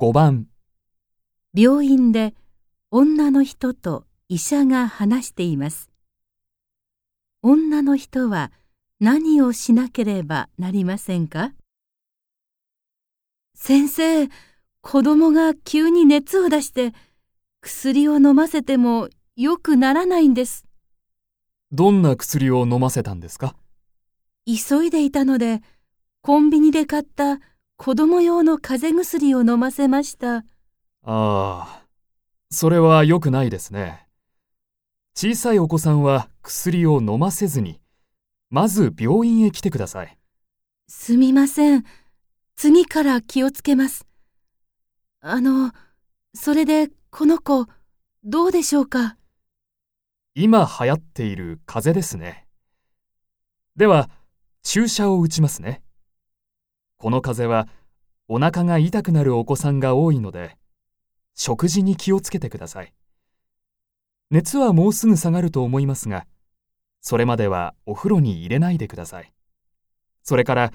5番病院で女の人と医者が話しています。女の人は何をしなければなりませんか？先生、子供が急に熱を出して薬を飲ませても良くならないんです。どんな薬を飲ませたんですか？急いでいたのでコンビニで買った子供用の風邪薬を飲ませました。ああ、それは良くないですね。小さいお子さんは薬を飲ませずに、まず病院へ来てください。すみません。次から気をつけます。あの、それでこの子、どうでしょうか？今流行っている風邪ですね。では、注射を打ちますね。この風邪は、お腹が痛くなるお子さんが多いので、食事に気をつけてください。熱はもうすぐ下がると思いますが、それまではお風呂に入れないでください。それから、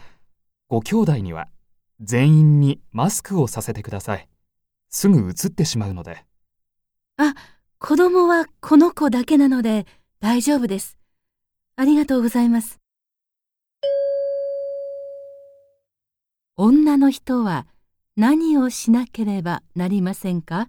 ご兄弟には全員にマスクをさせてください。すぐ移ってしまうので。あ、子供はこの子だけなので大丈夫です。ありがとうございます。女の人は何をしなければなりませんか？